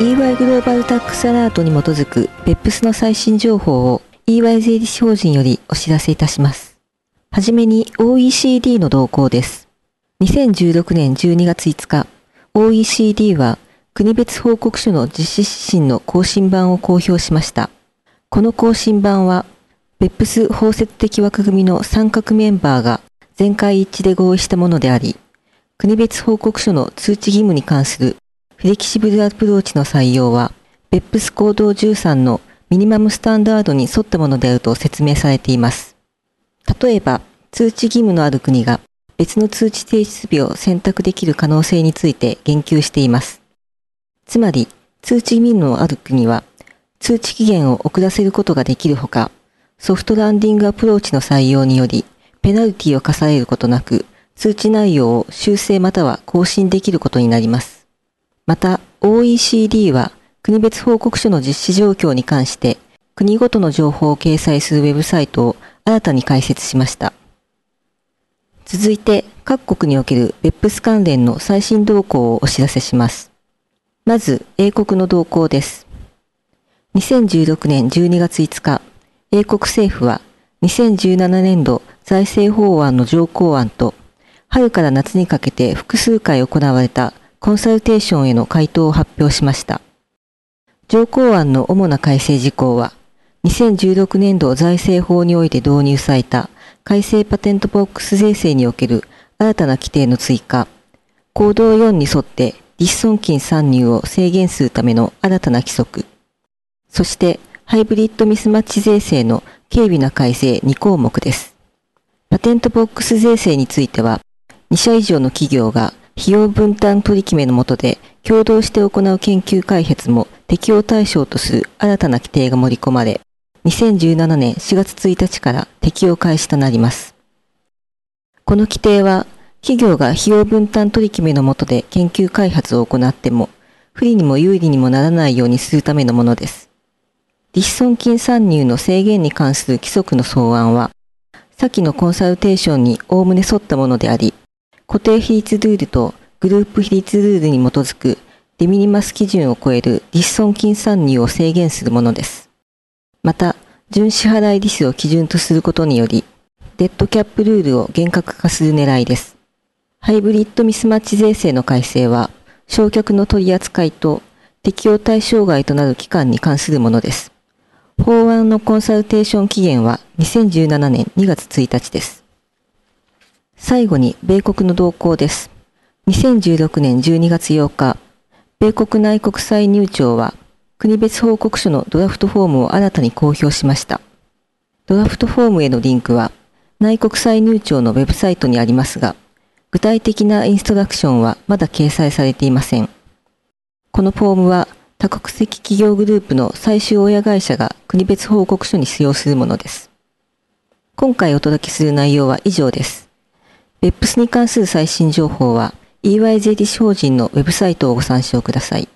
EY グローバルタックスアラートに基づく BEPS の最新情報を EY 税理士法人よりお知らせいたします。はじめに OECD の動向です。2016年12月5日、OECD は国別報告書の実施指針の更新版を公表しました。この更新版は、BEPS 包摂的枠組みの参画メンバーが全会一致で合意したものであり、国別報告書の通知義務に関するフレキシブルアプローチの採用は、BEPS 行動13のミニマムスタンダードに沿ったものであると説明されています。例えば、通知義務のある国が別の通知提出日を選択できる可能性について言及しています。つまり、通知義務のある国は、通知期限を遅らせることができるほか、ソフトランディングアプローチの採用により、ペナルティを課されることなく、通知内容を修正または更新できることになります。また、OECD は国別報告書の実施状況に関して、国ごとの情報を掲載するウェブサイトを新たに開設しました。続いて、各国における BEPS 関連の最新動向をお知らせします。まず、英国の動向です。2016年12月5日、英国政府は2017年度財政法案の条項案と、春から夏にかけて複数回行われたコンサルテーションへの回答を発表しました。条項案の主な改正事項は、2016年度財政法において導入された改正パテントボックス税制における新たな規定の追加、行動4に沿って実損金参入を制限するための新たな規則、そしてハイブリッドミスマッチ税制の軽微な改正2項目です。パテントボックス税制については、2社以上の企業が費用分担取り決めの下で共同して行う研究開発も適用対象とする新たな規定が盛り込まれ、2017年4月1日から適用開始となります。この規定は、企業が費用分担取り決めの下で研究開発を行っても、不利にも有利にもならないようにするためのものです。立損金参入の制限に関する規則の草案は、先のコンサルテーションにおおむね沿ったものであり、固定比率ルールとグループ比率ルールに基づくデミニマス基準を超える実損金参入を制限するものです。また、純支払い利子を基準とすることにより、デッドキャップルールを厳格化する狙いです。ハイブリッドミスマッチ税制の改正は、償却の取り扱いと適用対象外となる期間に関するものです。法案のコンサルテーション期限は2017年2月1日です。最後に米国の動向です。2016年12月8日、米国内国際入庁は国別報告書のドラフトフォームを新たに公表しました。ドラフトフォームへのリンクは内国際入庁のウェブサイトにありますが、具体的なインストラクションはまだ掲載されていません。このフォームは多国籍企業グループの最終親会社が国別報告書に使用するものです。今回お届けする内容は以上です。BEPS に関する最新情報は EYJDC 法人のウェブサイトをご参照ください。